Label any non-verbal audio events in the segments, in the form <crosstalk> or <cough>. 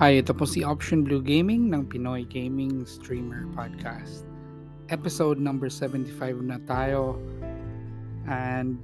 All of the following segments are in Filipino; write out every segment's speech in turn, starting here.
Hi, ito po si Option Blue Gaming ng Pinoy Gaming Streamer Podcast. Episode number 75 na tayo. And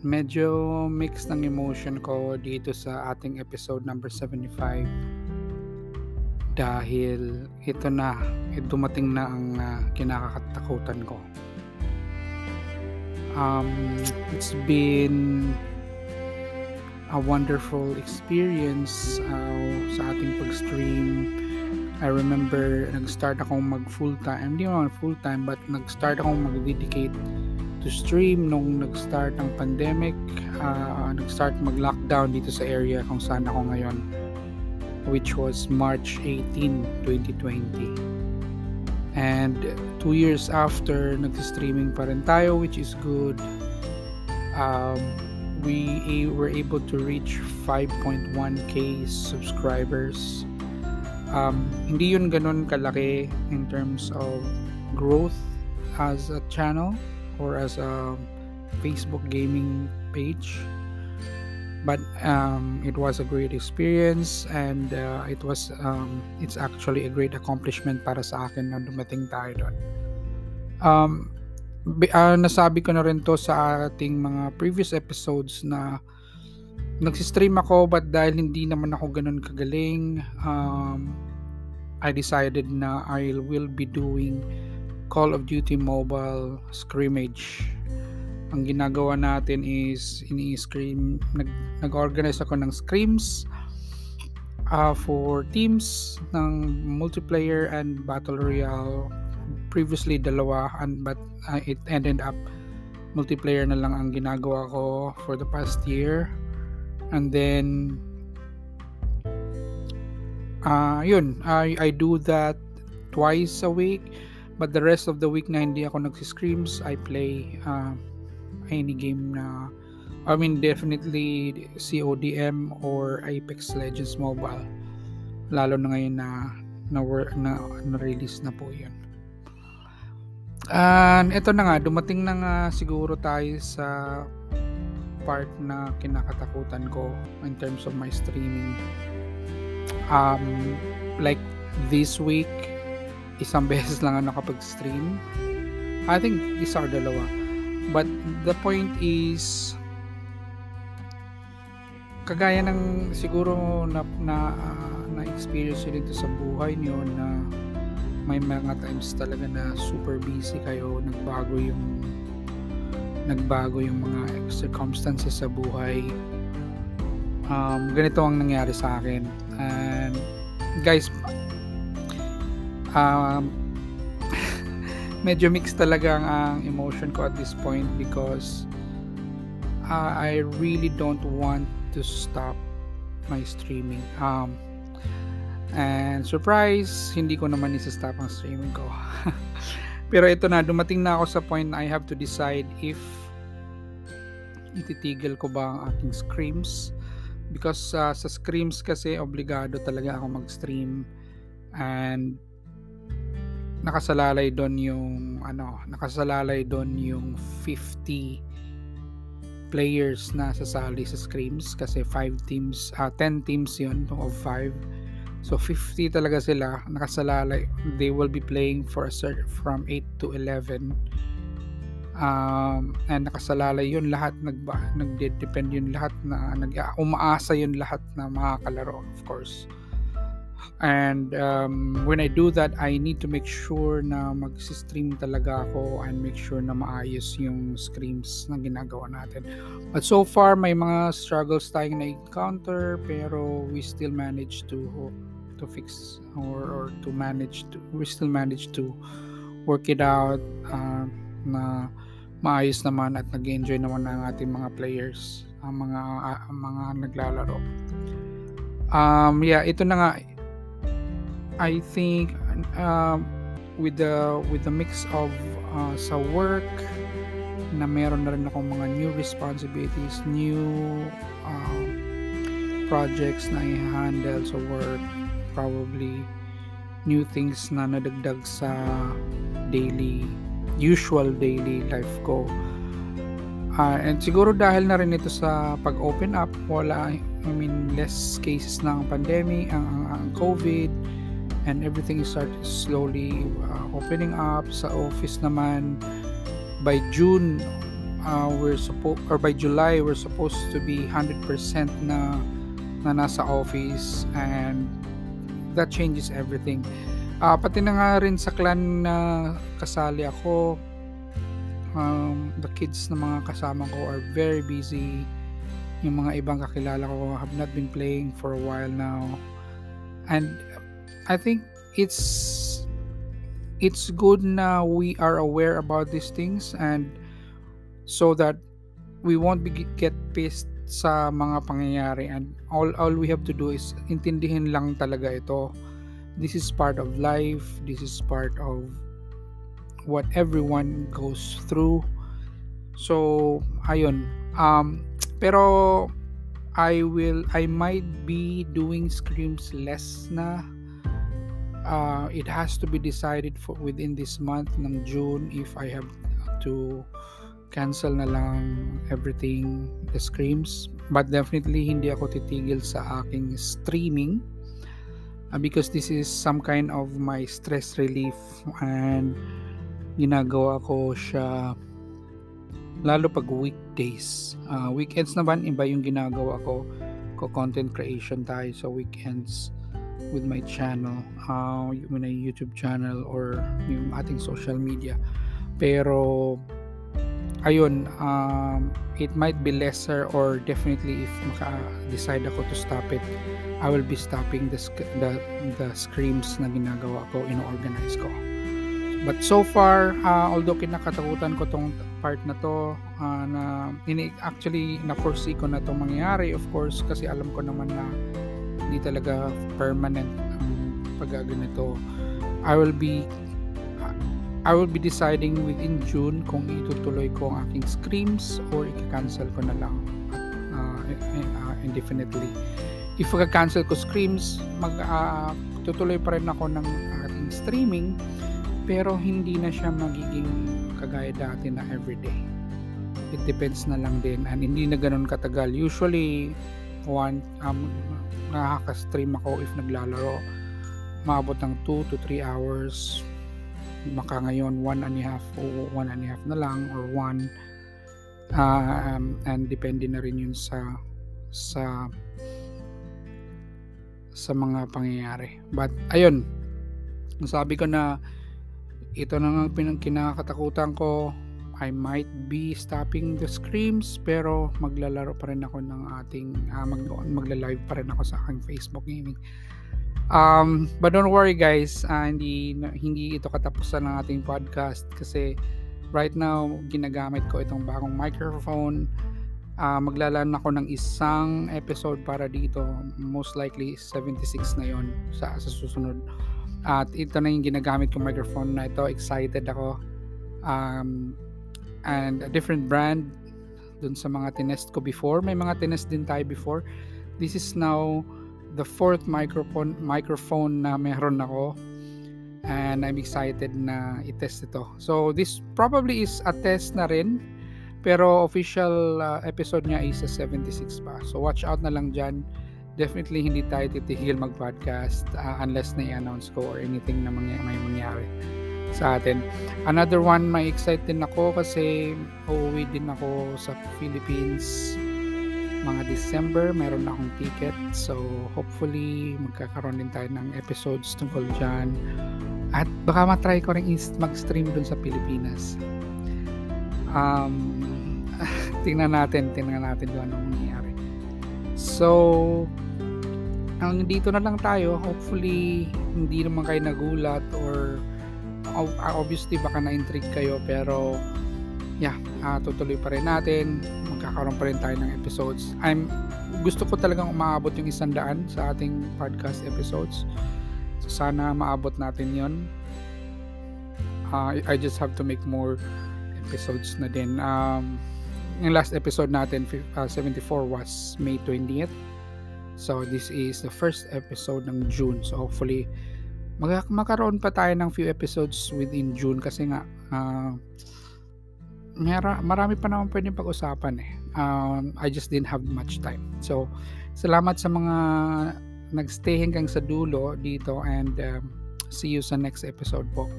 medyo mixed ng emotion ko dito sa ating episode number 75. Dahil ito na, eh, dumating na ang uh, kinakatakutan ko. Um, it's been a wonderful experience uh, sa ating pag-stream. I remember nag-start akong mag full-time, hindi naman full-time, but nag-start akong mag-dedicate to stream nung nag-start ang pandemic. Uh, nag-start mag-lockdown dito sa area kung saan ako ngayon which was March 18, 2020. And two years after, nag-streaming pa rin tayo which is good. Um, we were able to reach 5.1k subscribers. Um, hindi yun ganun kalaki in terms of growth as a channel or as a Facebook gaming page. But um, it was a great experience and uh, it was um, it's actually a great accomplishment para sa akin na dumating tayo doon. Um, uh, nasabi ko na rin to sa ating mga previous episodes na nagsistream ako but dahil hindi naman ako ganun kagaling um, I decided na I will be doing Call of Duty Mobile scrimmage. Ang ginagawa natin is ini-scream nag, nag-organize ako ng scrims uh, for teams ng multiplayer and battle royale previously dalawa and but uh, it ended up multiplayer na lang ang ginagawa ko for the past year. And then uh, yun I, I do that twice a week but the rest of the week na hindi ako nagsiscreams I play uh, any game na I mean definitely CODM or Apex Legends Mobile. Lalo na ngayon na na, na, na release na po yun And ito na nga, dumating na nga siguro tayo sa part na kinakatakutan ko in terms of my streaming. Um, like this week, isang <laughs> beses lang ako nakapag-stream. I think these are dalawa. But the point is, kagaya ng siguro na na, uh, na experience nyo dito sa buhay niyo na may mga times talaga na super busy kayo nagbago yung nagbago yung mga circumstances sa buhay. Um, ganito ang nangyari sa akin. And guys um, <laughs> medyo mixed talaga ang, emotion ko at this point because uh, I really don't want to stop my streaming. Um, And surprise, hindi ko naman isa-stop ang streaming ko. <laughs> Pero ito na, dumating na ako sa point na I have to decide if ititigil ko ba ang aking screams. Because uh, sa screams kasi, obligado talaga ako mag-stream. And nakasalalay doon yung ano, nakasalalay doon yung 50 players na sasali sa screams kasi 5 teams, uh, ah, 10 teams yun of 5 So 50 talaga sila nakasalalay. They will be playing for a cert from 8 to 11. Um, and nakasalalay yun lahat nagba nagde-depend yun lahat na nag umaasa yun lahat na makakalaro of course. And um, when I do that, I need to make sure na mag-stream talaga ako and make sure na maayos yung screams na ginagawa natin. But so far, may mga struggles tayong na-encounter pero we still manage to to fix or, or to manage to we still manage to work it out uh, na maayos naman at nag-enjoy naman ng ating mga players ang mga uh, mga naglalaro um yeah ito na nga I think uh, with the with the mix of uh, sa work na meron na rin akong mga new responsibilities new uh, projects na i-handle sa work probably new things na nadagdag sa daily usual daily life ko. Uh, and siguro dahil na rin ito sa pag open up wala I mean, less cases ang pandemic, ang, ang, ang COVID, and everything started slowly uh, opening up. Sa office naman, by June, uh, we're supposed, or by July, we're supposed to be 100% na, na nasa office, and that changes everything. Uh, pati na nga rin sa clan na kasali ako, um, the kids na mga kasama ko are very busy yung mga ibang kakilala ko have not been playing for a while now and I think it's it's good na we are aware about these things and so that we won't be get pissed sa mga pangyayari. And all all we have to do is intindihin lang talaga ito. This is part of life. This is part of what everyone goes through. So ayun. Um pero I will I might be doing screams less na uh, it has to be decided for within this month ng June if I have to cancel na lang everything the screams but definitely hindi ako titigil sa aking streaming uh, because this is some kind of my stress relief and ginagawa ko siya lalo pag weekdays. Uh, weekends naman, iba yung ginagawa ko. Ko content creation tayo sa weekends with my channel, uh, with my YouTube channel or yung ating social media. Pero ayun, um, it might be lesser or definitely if maka-decide ako to stop it, I will be stopping the, the, the screams na ginagawa ko, ino-organize ko. But so far, uh, although kinakatakutan ko tong part na to, uh, na actually na-foresee ko na to mangyayari, of course, kasi alam ko naman na hindi talaga permanent ang paggaganito. I will be I will be deciding within June kung itutuloy ko ang aking screams or i-cancel ko na lang uh, indefinitely. If i-cancel ko screams, mag uh, tutuloy pa rin ako ng ating streaming pero hindi na siya magiging kagaya dati na everyday it depends na lang din and hindi na ganun katagal usually one um, nakaka-stream ako if naglalaro. Maabot ng 2 to 3 hours. Maka ngayon 1 and a half o 1 and a half na lang or 1 uh, um, and depende na rin yun sa sa sa mga pangyayari. But ayun. Sabi ko na ito na nga pinang kinakatakutan ko I might be stopping the screams pero maglalaro pa rin ako ng ating uh, mag, magla-live pa rin ako sa aking Facebook gaming um, but don't worry guys uh, hindi hindi ito katapusan ng ating podcast kasi right now ginagamit ko itong bagong microphone uh, maglalaan ako ng isang episode para dito most likely 76 na yon sa, sa susunod at ito na yung ginagamit kong microphone na ito. Excited ako. Um, and a different brand dun sa mga tinest ko before. May mga tinest din tayo before. This is now the fourth microphone microphone na meron ako. And I'm excited na i-test ito. So this probably is a test na rin. Pero official uh, episode niya is a 76 pa. So watch out na lang dyan definitely hindi tayo titigil mag-podcast uh, unless na i-announce ko or anything na mangy- may mangyari sa atin. Another one, may excited din ako kasi uuwi din ako sa Philippines mga December. Meron na akong ticket. So, hopefully, magkakaroon din tayo ng episodes tungkol dyan. At baka matry ko rin mag-stream dun sa Pilipinas. Um, <laughs> tingnan natin, tingnan natin doon anong mangyayari. So, ang dito na lang tayo hopefully hindi naman kayo nagulat or obviously baka na-intrigue kayo pero yeah uh, tutuloy pa rin natin. Magkakaroon pa rin tayo ng episodes. I'm gusto ko talagang umaabot yung isang daan sa ating podcast episodes. So sana maabot natin yon uh, I just have to make more episodes na din. Um, yung last episode natin uh, 74 was May 20th So this is the first episode ng June. So hopefully mag- makaroon pa tayo ng few episodes within June kasi nga uh, mara marami pa naman puwedeng pag-usapan, eh. Um, I just didn't have much time. So, salamat sa mga nag-stay hanggang sa dulo dito and, um, see you sa next episode po.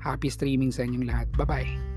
Happy streaming sa inyong lahat. Bye-bye.